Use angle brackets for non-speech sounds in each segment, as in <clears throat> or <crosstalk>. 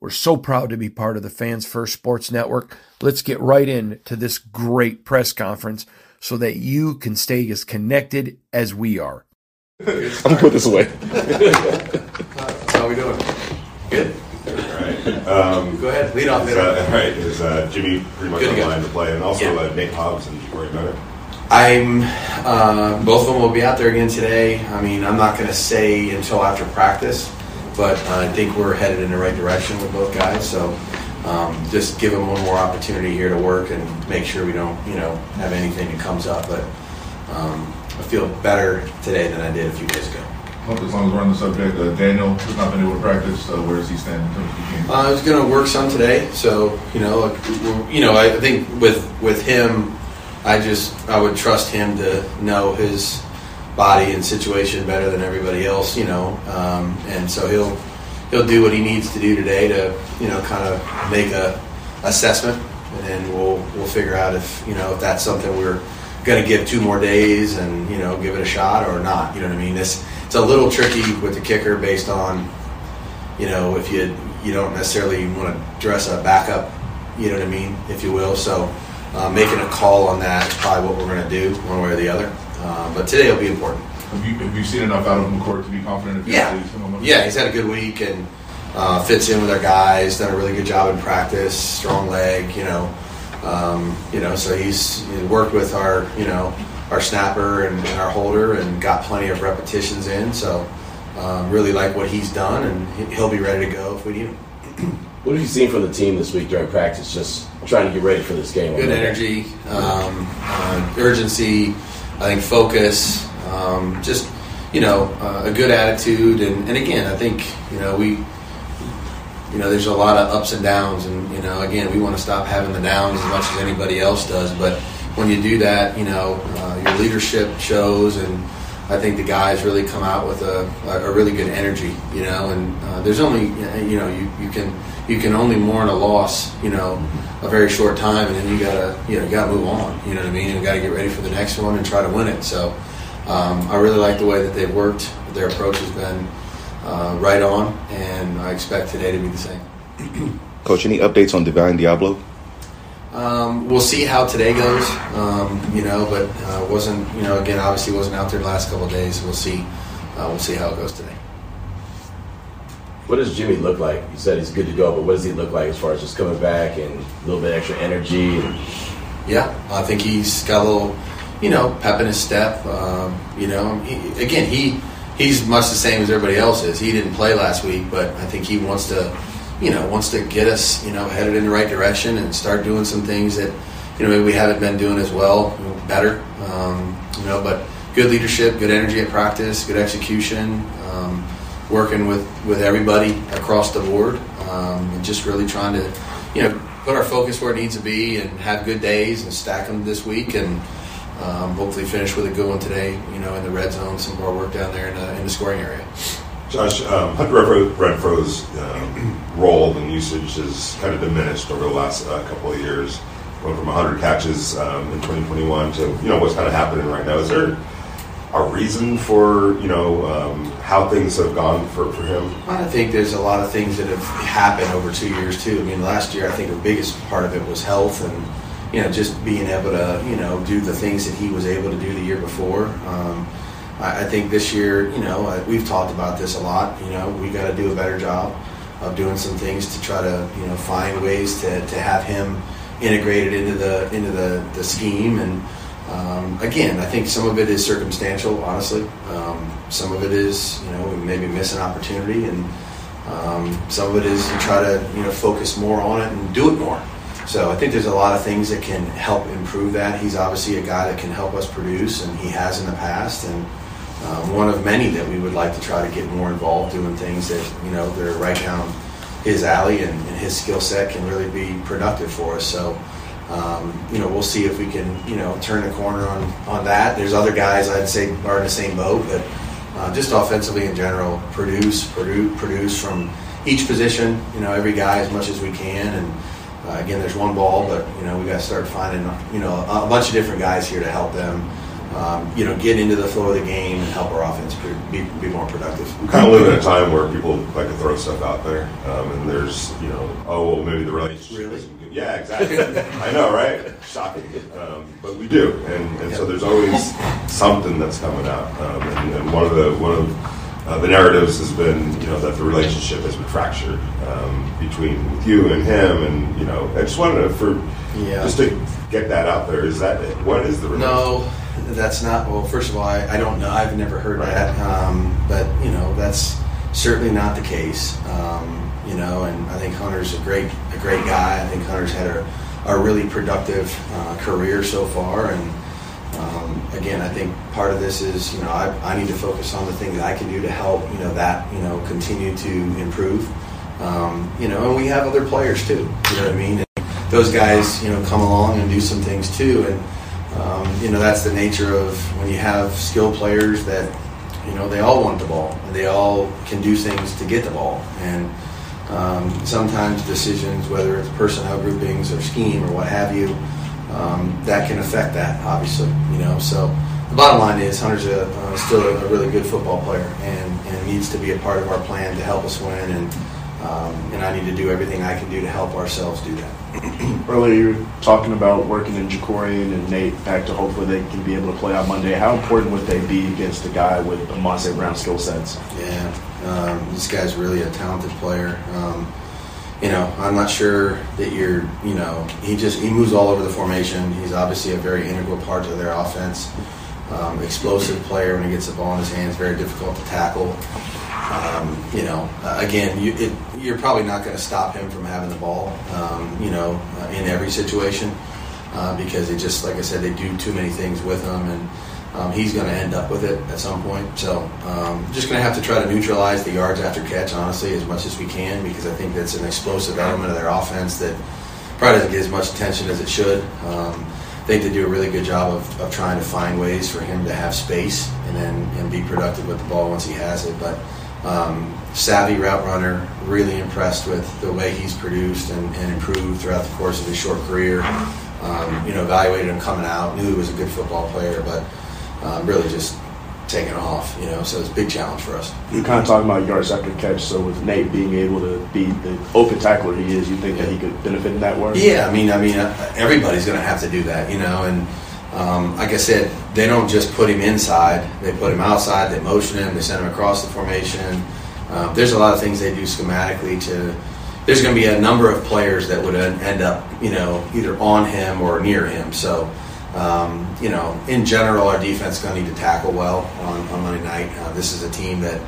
We're so proud to be part of the Fans First Sports Network. Let's get right into this great press conference so that you can stay as connected as we are. <laughs> I'm gonna put this away. <laughs> How are we doing? Good. All right. Um, Go ahead. Lead off. is, Lead uh, all right. Is uh, Jimmy pretty much Good to on go. line to play, and also Yeah. uh, Nate Hobbs and Corey Bennett? I'm. Uh, both of them will be out there again today. I mean, I'm not going to say until after practice, but I think we're headed in the right direction with both guys. So. Um, just give them one more opportunity here to work and make sure we don't, you know, have anything that comes up. But um, I feel better today than I did a few days ago. Hope as long as we're on the subject, uh, Daniel has not been able to practice. Uh, where does he standing? terms of game? Uh, I was going to work some today, so you know, you know, I think with with him, I just I would trust him to know his body and situation better than everybody else, you know, um, and so he'll he'll do what he needs to do today to you know kind of make a assessment, and then we'll we'll figure out if you know if that's something we're going to give two more days and you know give it a shot or not. You know what I mean? It's it's a little tricky with the kicker based on you know, if you you don't necessarily want to dress a backup, you know what I mean, if you will. So uh, making a call on that is probably what we're going to do, one way or the other. Uh, but today will be important. Have you, have you seen enough out of McCourt to be confident? If Yeah, yeah, he's had a good week and uh, fits in with our guys. Done a really good job in practice. Strong leg, you know. Um, you know, so he's he worked with our, you know, our snapper and, and our holder, and got plenty of repetitions in. So um, really like what he's done, and he- he'll be ready to go if we need him. <clears throat> What have you seen from the team this week during practice? Just trying to get ready for this game. good energy, um, uh, urgency, I think focus, um, just you know uh, a good attitude, and, and again I think you know we you know there's a lot of ups and downs, and you know again we want to stop having the downs as much as anybody else does, but when you do that, you know uh, your leadership shows and. I think the guys really come out with a, a really good energy, you know, and uh, there's only, you know, you, you can you can only mourn a loss, you know, a very short time, and then you gotta, you know, you gotta move on. You know what I mean? And got to get ready for the next one and try to win it. So, um, I really like the way that they've worked. Their approach has been uh, right on, and I expect today to be the same. Coach, any updates on Divine Deablo? Um, we'll see how today goes, um, you know, but uh, wasn't, you know, again, obviously wasn't out there the last couple of days. We'll see, uh, we'll see how it goes today. What does Jimmy look like? You said he's good to go, but what does he look like as far as just coming back and a little bit extra energy? And Yeah, I think he's got a little, you know, pep in his step. Um, you know, he, again, he he's much the same as everybody else is. He didn't play last week, but I think he wants to, you know, wants to get us, you know, headed in the right direction and start doing some things that, you know, maybe we haven't been doing as well, better. Um, you know, but good leadership, good energy at practice, good execution, um, working with, with everybody across the board, um, and just really trying to, you know, put our focus where it needs to be and have good days and stack them this week and um, hopefully finish with a good one today, you know, in the red zone, some more work down there in the, in the scoring area. Josh, um, Renfrow's um, role and usage has kind of diminished over the last uh, couple of years. Went from 100 catches um, in 2021 to you know what's kind of happening right now. Is there a reason for you know um, how things have gone for, for him? I think there's a lot of things that have happened over two years too. I mean, last year I think the biggest part of it was health and you know just being able to you know do the things that he was able to do the year before. Um, I, I think this year, you know, uh, we've talked about this a lot. You know, we got to do a better job of doing some things to try to you know find ways to, to have him integrated into the into the, the scheme. And um, again I think some of it is circumstantial honestly. Um, some of it is you know maybe miss an opportunity. And um, some of it is you try to you know focus more on it and do it more. So I think there's a lot of things that can help improve that. He's obviously a guy that can help us produce and he has in the past. And um, one of many that we would like to try to get more involved doing things that you know that are right down his alley and, and his skill set can really be productive for us. So, um, you know, we'll see if we can, you know, turn the corner on, on that. There's other guys I'd say are in the same boat, but uh, just offensively in general, produce, produce, produce from each position. You know, every guy as much as we can. And uh, again, there's one ball, but you know, we got to start finding, you know, a, a bunch of different guys here to help them um, you know, get into the flow of the game and help our offense be, be more productive. We kind of live in a time where people like to throw stuff out there, um, and there's you know, oh well, maybe the relationship Really? isn't good. Yeah, exactly. <laughs> I know, right? Shocking, um, but we do, and, and so there's always something that's coming out, um, and, and one of the one of uh, the narratives has been you know that the relationship has been fractured um, between you and him, and you know, I just wanted to for Yeah. just to get that out there. Is that what is the relationship? No, that's not. Well, first of all, I, I don't know. I've never heard that. Um, but you know, that's certainly not the case. Um, you know, and I think Hunter's a great, a great guy. I think Hunter's had a, a really productive uh, career so far, and um, again, I think part of this is you know I, I need to focus on the things that I can do to help you know that you know continue to improve. Um, you know, and we have other players too. You know what I mean? And those guys, you know, come along and do some things too, and um, you know that's the nature of when you have skilled players that you know they all want the ball they all can do things to get the ball. And um, sometimes decisions whether it's personnel groupings or scheme or what have you um, that can affect that obviously you know. So the bottom line is Hunter's a, uh, still a, a really good football player and, and needs to be a part of our plan to help us win and um, and I need to do everything I can do to help ourselves do that. <clears throat> Earlier, you were talking about working in Jakorian and Nate back to hopefully they can be able to play on Monday. How important would they be against a guy with Amon-Ra St. Brown skill sets? Yeah, um, this guy's really a talented player. Um, you know, I'm not sure that you're, you know, he just he moves all over the formation. He's obviously a very integral part of their offense. Um, explosive player when he gets the ball in his hands, very difficult to tackle. Um, you know, uh, again, you, it, you're probably not going to stop him from having the ball. Um, you know, uh, in every situation uh, because they just, like I said, they do too many things with him, and um, he's going to end up with it at some point. So, um, just going to have to try to neutralize the yards after catch, honestly, as much as we can, because I think that's an explosive element of their offense that probably doesn't get as much attention as it should. Um, I think they do a really good job of, of trying to find ways for him to have space and then and be productive with the ball once he has it. But um, savvy route runner, really impressed with the way he's produced and, and improved throughout the course of his short career. Um, you know, evaluated him coming out, knew he was a good football player, but um, really just taking off. You know, so it's a big challenge for us. You're kind of talking about yards after catch. So with Nate being able to be the open tackler he is, you think that he could benefit in that way? Yeah, I mean, I mean, uh, everybody's going to have to do that, you know. And um, like I said, they don't just put him inside; they put him outside. They motion him. They send him across the formation. Um, there's a lot of things they do schematically to. There's going to be a number of players that would end up, you know, either on him or near him. So, um, you know, in general, our defense is going to need to tackle well on, on Monday night. Uh, this is a team that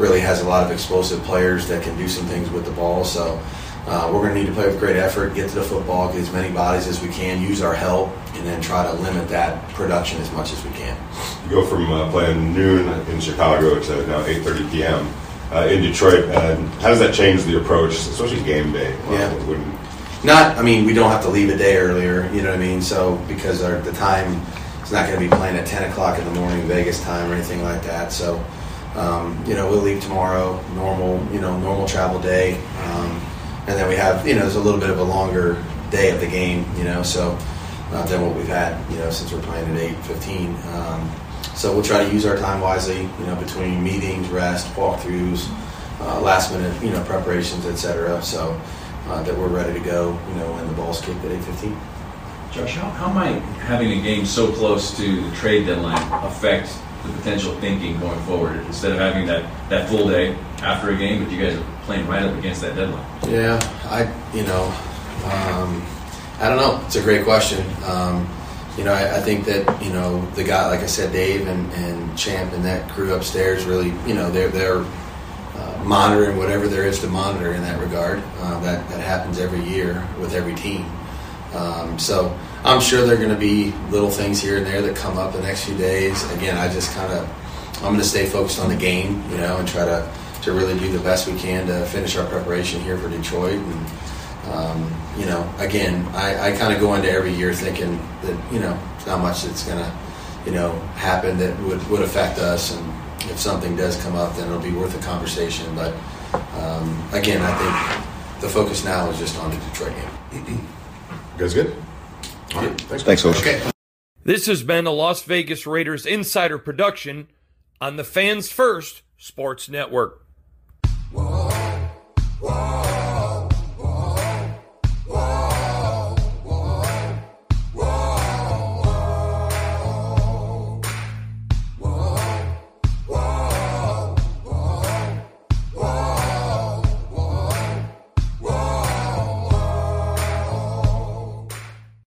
really has a lot of explosive players that can do some things with the ball. So, uh, we're going to need to play with great effort, get to the football, get as many bodies as we can, use our help, and then try to limit that production as much as we can. You go from uh, playing noon in Chicago to now 8:30 p.m. Uh, in Detroit. And how does that change the approach, especially game day? Yeah. When, Not, I mean, we don't have to leave a day earlier, you know what I mean? So, because our, the time is not going to be playing at 10 o'clock in the morning Vegas time or anything like that. So, um, you know, we'll leave tomorrow, normal, you know, normal travel day. Um, and then we have, you know, there's a little bit of a longer day of the game, you know, so than what we've had, you know, since we're playing at 8:15. Um, so we'll try to use our time wisely, you know, between meetings, rest, walkthroughs, uh, last minute, you know, preparations, etc. So uh, that we're ready to go, you know, when the ball's kicked at 8:15. Josh, how, how might having a game so close to the trade deadline affect the potential thinking going forward? Instead of having that, that full day after a game, but you guys are playing right up against that deadline. Yeah, I, you know, um, I don't know. It's a great question. Um, you know, I, I think that you know the guy, like I said, Dave and, and Champ and that crew upstairs really, you know, they're they're uh, monitoring whatever there is to monitor in that regard. Uh, that that happens every year with every team. Um, so I'm sure there are going to be little things here and there that come up the next few days. Again, I just kind of I'm going to stay focused on the game, you know, and try to to really do the best we can to finish our preparation here for Detroit. And um, you know, again, I, I kind of go into every year thinking that you know, it's not much that's going to you know happen that would would affect us, and if something does come up, then it'll be worth a conversation. But um, again, I think the focus now is just on the Detroit game. you guys good? All right. Thanks, Thanks, Coach. Okay. This has been a Las Vegas Raiders insider production on the Fans First Sports Network. Whoa, whoa.